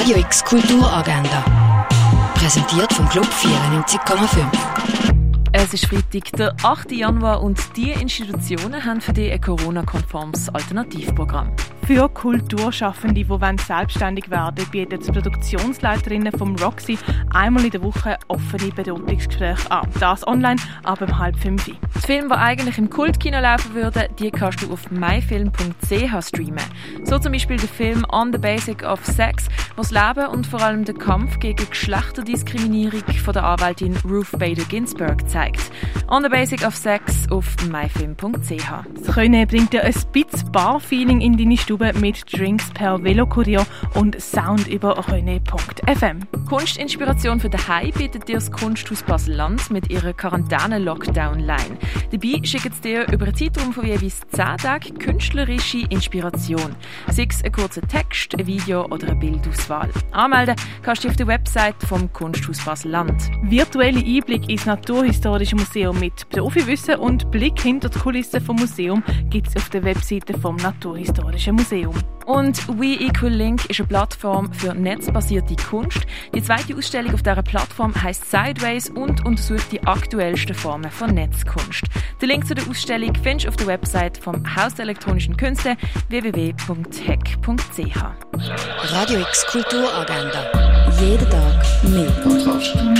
Radio X Kulturagenda. Präsentiert vom Club 94,5. Es ist Freitag, der 8. Januar und die Institutionen haben für dich ein Corona-konformes Alternativprogramm. Für Kulturschaffende, die selbstständig werden wollen, bieten die Produktionsleiterinnen vom Roxy einmal in der Woche offene Beratungsgespräche an. Das online ab um halb fünf. Die Filme, die eigentlich im Kultkino laufen würden, die kannst du auf myfilm.ch streamen. So zum Beispiel der Film On the Basic of Sex, das Leben und vor allem der Kampf gegen Geschlechterdiskriminierung von der Anwältin Ruth Bader Ginsburg zeigt. On the Basic of Sex auf myfilm.ch. Das Können bringt dir ein bisschen Bar-Feeling in deine Stube mit Drinks per Velokurier und Sound über röne.fm. Kunstinspiration für daheim bietet dir das Kunsthaus Basel-Land mit ihrer Quarantäne-Lockdown-Line. Dabei schickt es dir über einen Zeitraum von jeweils 10 Tagen künstlerische Inspiration. Sei es ein kurzer Text, ein Video oder eine Bildauswahl. Anmelden kannst du auf der Website vom Kunsthaus Basel-Land. Virtuelle Einblick ins Naturhistorische Museum mit Profiwissen und Blick hinter die Kulissen vom Museum gibt es auf der Webseite vom Naturhistorischen Museum. Und We Equal Link ist eine Plattform für netzbasierte Kunst. Die zweite Ausstellung auf dieser Plattform heißt Sideways und untersucht die aktuellsten Formen von Netzkunst. Den Link zu der Ausstellung findest du auf der Website vom Haus der elektronischen Künste www.heck.ch. Radio X Kulturagenda. Jeden Tag mehr.